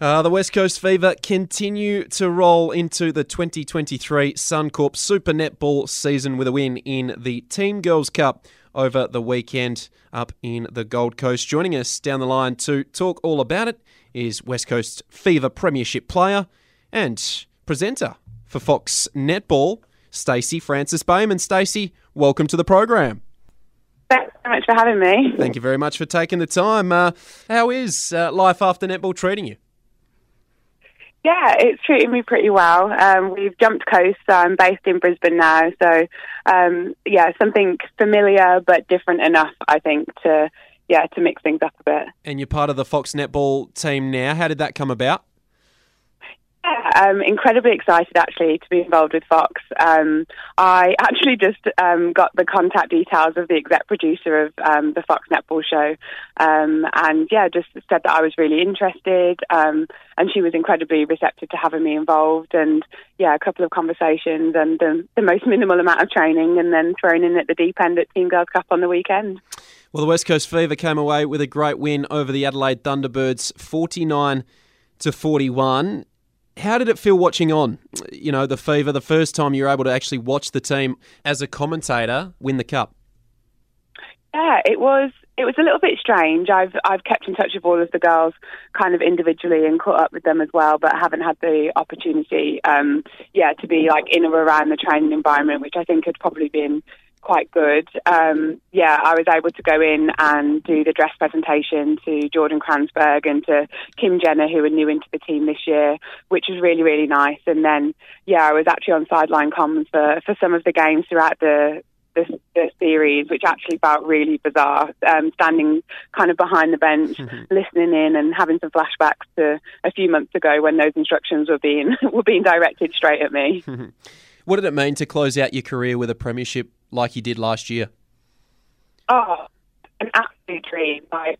Uh, the West Coast Fever continue to roll into the 2023 Suncorp Super Netball season with a win in the Team Girls Cup over the weekend up in the Gold Coast. Joining us down the line to talk all about it is West Coast Fever Premiership player and presenter for Fox Netball, Stacey Francis Bayman. Stacey, welcome to the program. Thanks so much for having me. Thank you very much for taking the time. Uh, how is uh, life after netball treating you? Yeah, it's treating me pretty well. Um, we've jumped coast. I'm based in Brisbane now, so um, yeah, something familiar but different enough, I think, to yeah to mix things up a bit. And you're part of the Fox Netball team now. How did that come about? I'm incredibly excited actually to be involved with Fox. Um, I actually just um, got the contact details of the exec producer of um, the Fox Netball show, um, and yeah, just said that I was really interested, um, and she was incredibly receptive to having me involved. And yeah, a couple of conversations and the, the most minimal amount of training, and then thrown in at the deep end at Team Girls Cup on the weekend. Well, the West Coast Fever came away with a great win over the Adelaide Thunderbirds, forty-nine to forty-one how did it feel watching on? You know, the Fever, the first time you were able to actually watch the team as a commentator win the cup. Yeah, it was. It was a little bit strange. I've I've kept in touch with all of the girls, kind of individually, and caught up with them as well, but haven't had the opportunity, um, yeah, to be like in or around the training environment, which I think had probably been quite good. Um, yeah, I was able to go in and do the dress presentation to Jordan Cransberg and to Kim Jenner, who are new into the team this year, which was really, really nice. And then, yeah, I was actually on sideline comms for, for some of the games throughout the, the, the series, which actually felt really bizarre. Um, standing kind of behind the bench, mm-hmm. listening in, and having some flashbacks to a few months ago when those instructions were being were being directed straight at me. What did it mean to close out your career with a premiership like you did last year? Oh, an absolute dream. Like,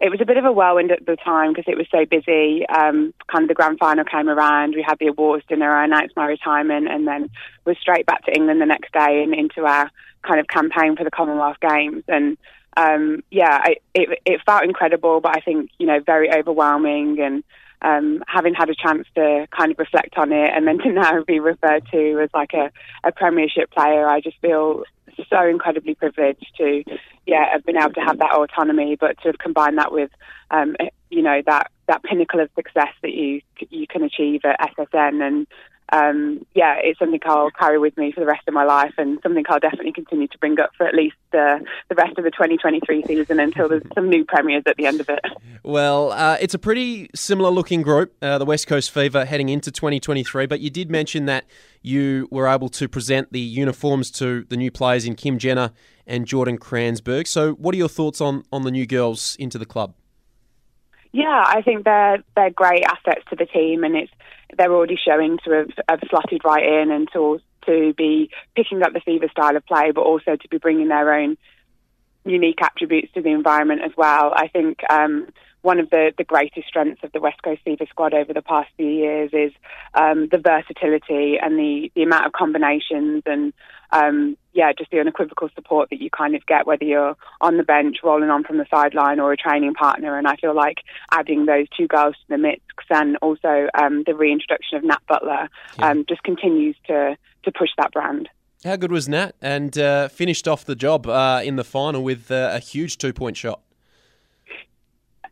it was a bit of a whirlwind at the time because it was so busy. Um, kind of the grand final came around, we had the awards dinner, I announced my retirement, and then was straight back to England the next day and into our kind of campaign for the Commonwealth Games. And um, yeah, I, it, it felt incredible, but I think you know very overwhelming and um, having had a chance to kind of reflect on it and then to now be referred to as like a, a premiership player, I just feel so incredibly privileged to, yeah, have been able to have that autonomy, but to have combined that with, um, you know, that, that pinnacle of success that you you can achieve at SSN and um, yeah, it's something I'll carry with me for the rest of my life and something I'll definitely continue to bring up for at least uh, the rest of the 2023 season until there's some new premiers at the end of it. Well, uh, it's a pretty similar looking group, uh, the West Coast Fever, heading into 2023, but you did mention that you were able to present the uniforms to the new players in Kim Jenner and Jordan Cransberg. So, what are your thoughts on, on the new girls into the club? Yeah, I think they're they're great assets to the team, and it's they're already showing to have, slotted right in and to to be picking up the Fever style of play, but also to be bringing their own unique attributes to the environment as well. I think um, one of the, the greatest strengths of the West Coast Fever squad over the past few years is um, the versatility and the, the amount of combinations and um, yeah, just the unequivocal support that you kind of get whether you're on the bench, rolling on from the sideline, or a training partner. And I feel like adding those two girls to the mix and also um, the reintroduction of Nat Butler yeah. Um, just continues to to push that brand. How good was Nat? And uh, finished off the job uh, in the final with uh, a huge two point shot.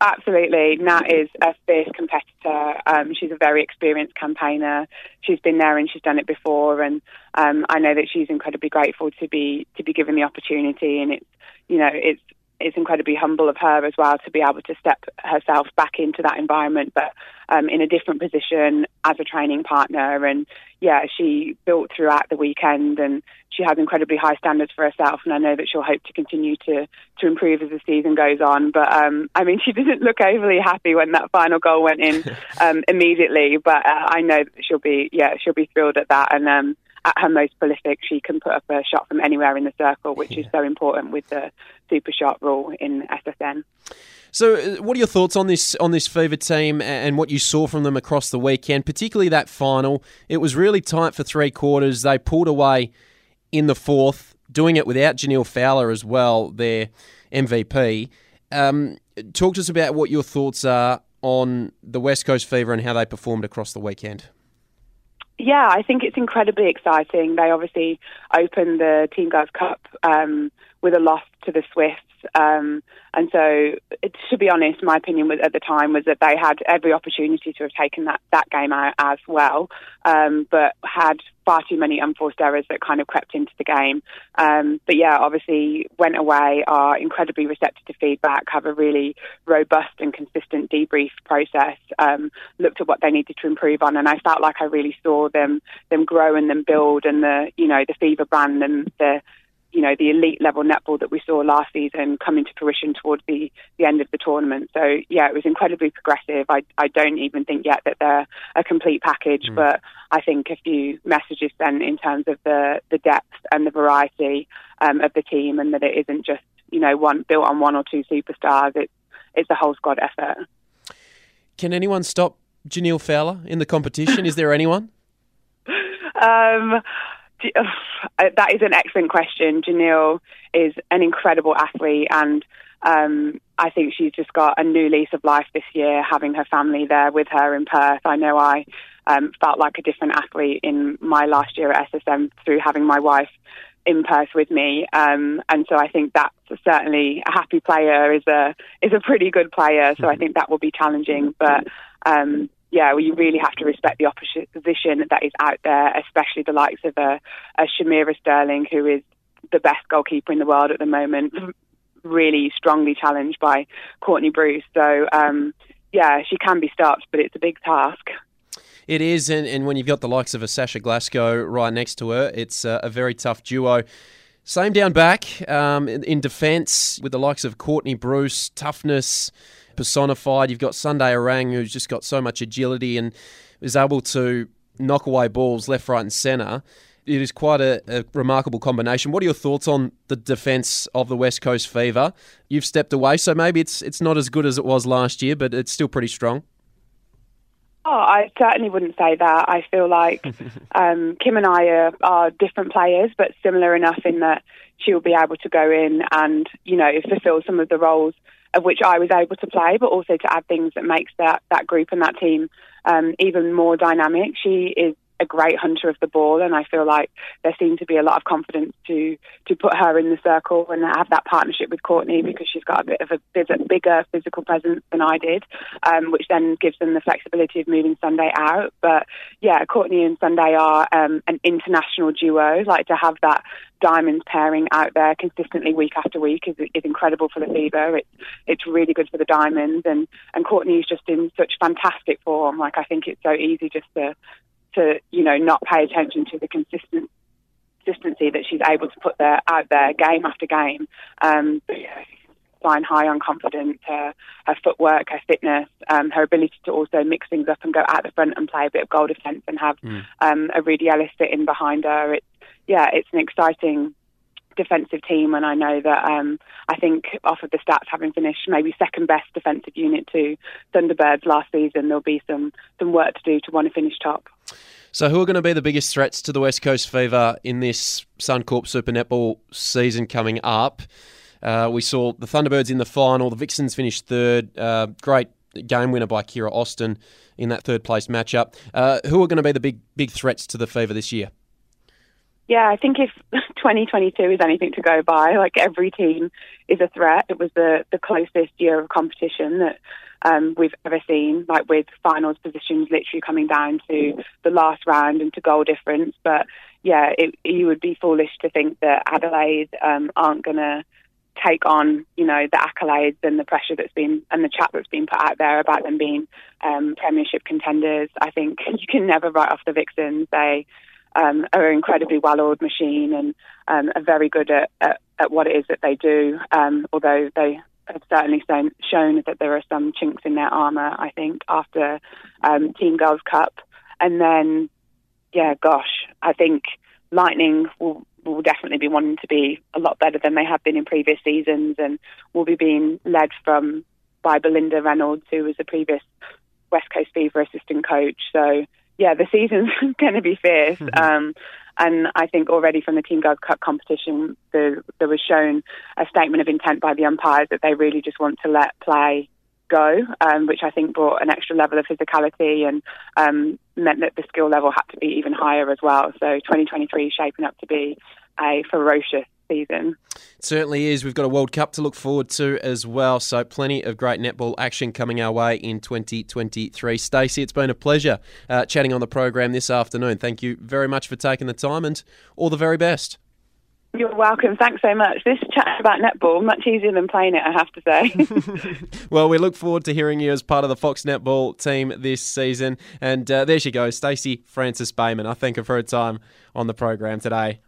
Absolutely. Nat is a fierce competitor. Um, she's a very experienced campaigner. She's been there and she's done it before. And um, I know that she's incredibly grateful to be to be given the opportunity. And it's you know it's it's incredibly humble of her as well to be able to step herself back into that environment, but um, in a different position as a training partner. And yeah, she built throughout the weekend, and she has incredibly high standards for herself. And I know that she'll hope to continue to to improve as the season goes on. But um, I mean, she didn't look overly happy when that final goal went in um, immediately. But uh, I know that she'll be yeah she'll be thrilled at that and. Um, at her most prolific, she can put up a shot from anywhere in the circle, which yeah. is so important with the super shot rule in SSN. So, uh, what are your thoughts on this on this Fever team and what you saw from them across the weekend, particularly that final? It was really tight for three quarters. They pulled away in the fourth, doing it without Jhaniele Fowler as well, their MVP. Um, talk to us about what your thoughts are on the West Coast Fever and how they performed across the weekend? Yeah, I think it's incredibly exciting. They obviously opened the Team Girls Cup um, with a loss to the Swifts. Um, and so, to be honest, my opinion was, at the time was that they had every opportunity to have taken that, that game out as well, um, but had far too many unforced errors that kind of crept into the game. Um, but yeah, obviously went away, are incredibly receptive to feedback, have a really robust and consistent debrief process, um, looked at what they needed to improve on, and I felt like I really saw them them grow and them build, and the you know the Fever brand and the you know, the elite level netball that we saw last season come into fruition towards the, the end of the tournament. So, yeah, it was incredibly progressive. I, I don't even think yet that they're a complete package, mm. but I think a few messages then in terms of the, the depth and the variety um, of the team and that it isn't just, you know, one built on one or two superstars. It's, it's a whole squad effort. Can anyone stop Jhaniele Fowler in the competition? Is there anyone? Um, that is an excellent question. Jhaniele is an incredible athlete, and um, I think she's just got a new lease of life this year, having her family there with her in Perth. I know I um, felt like a different athlete in my last year at SSN through having my wife in Perth with me, um, and so I think that's certainly a happy player is a is a pretty good player. So I mm-hmm. think that will be challenging, but um, yeah, well, you really have to respect the opposition that is out there, especially the likes of a, a Shamera Sterling, who is the best goalkeeper in the world at the moment, really strongly challenged by Courtney Bruce. So, um, yeah, she can be stopped, but it's a big task. It is, and, and when you've got the likes of a Sasha Glasgow right next to her, it's a, a very tough duo. Same down back um, in, in defence with the likes of Courtney Bruce, toughness personified. You've got Sunday Aryang, who's just got so much agility and is able to knock away balls left, right, and centre. It is quite a, a, remarkable combination. What are your thoughts on the defence of the West Coast Fever? You've stepped away, so maybe it's it's not as good as it was last year, but it's still pretty strong. Oh, I certainly wouldn't say that. I feel like um, Kim and I are, are different players, but similar enough in that she'll be able to go in and you know fulfil some of the roles of which I was able to play, but also to add things that makes that, that group and that team um, even more dynamic. She is a great hunter of the ball, and I feel like there seemed to be a lot of confidence to to put her in the circle and have that partnership with Courtney because she's got a bit of a bigger physical presence than I did, um, which then gives them the flexibility of moving Sunday out. But yeah, Courtney and Sunday are um, an international duo. Like to have that diamonds pairing out there consistently week after week is, is incredible for the Fever. It's it's really good for the diamonds, and and Courtney is just in such fantastic form. Like I think it's so easy just to to you know not pay attention to the consistent consistency that she's able to put there out there game after game. Um, flying high on confidence, her, her footwork, her fitness, um, her ability to also mix things up and go out the front and play a bit of goal defence and have mm. um, a really Ellis sit in behind her. It's yeah, it's an exciting defensive team, and I know that um, I think off of the stats, having finished maybe second best defensive unit to Thunderbirds last season, there'll be some some work to do to want to finish top. So, who are going to be the biggest threats to the West Coast Fever in this Suncorp Super Netball season coming up? Uh, we saw the Thunderbirds in the final. The Vixens finished third. Uh, great game winner by Kiera Austin in that third place matchup. Uh, who are going to be the big big threats to the Fever this year? Yeah, I think if 2022 is anything to go by, like every team is a threat. It was the the closest year of competition that um, we've ever seen, like with finals positions literally coming down to the last round and to goal difference. But yeah, it, you would be foolish to think that Adelaide um, aren't going to take on, you know, the accolades and the pressure that's been and the chat that's been put out there about them being um, premiership contenders. I think you can never write off the Vixens. They um, are an incredibly well-oiled machine and um, are very good at, at, at, what it is that they do. Um, although they have certainly shown, shown, that there are some chinks in their armour. I think after um, Team Girls Cup, and then yeah, gosh, I think Lightning will will definitely be wanting to be a lot better than they have been in previous seasons, and will be being led from by Belinda Reynolds, who was a previous West Coast Fever assistant coach. So yeah, the season's going to be fierce. Mm-hmm. Um, and I think already from the Team Girls Cup competition, the, there was shown a statement of intent by the umpires that they really just want to let play go, um, which I think brought an extra level of physicality and um, meant that the skill level had to be even higher as well. So 2023 is shaping up to be a ferocious season. certainly is. We've got a World Cup to look forward to as well. So plenty of great netball action coming our way in 2023. Stacey, it's been a pleasure uh, chatting on the program this afternoon. Thank you very much for taking the time and all the very best. You're welcome. Thanks so much. This chat about netball much easier than playing it, I have to say. well, we look forward to hearing you as part of the Fox netball team this season. And uh, there she goes, Stacey Francis Bayman. I thank her for her time on the program today.